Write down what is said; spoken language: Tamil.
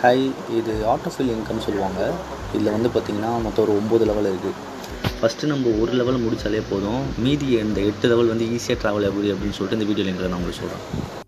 ஹாய் இது ஆட்டோஃபில் இன்கம் சொல்லுவாங்க. இதில் வந்து பார்த்திங்கன்னா மொத்தம் ஒரு ஒம்பது லெவல் இருக்குது ஃபஸ்ட்டு நம்ம ஒரு லெவல் முடித்தாலே போதும். மீதி இந்த எட்டு லெவல் வந்து ஈஸியாக ட்ராவல் எப்படி அப்படின்னு சொல்லிட்டு இந்த வீடியோ லிங்கில் நான் உங்களுக்கு சொல்கிறேன்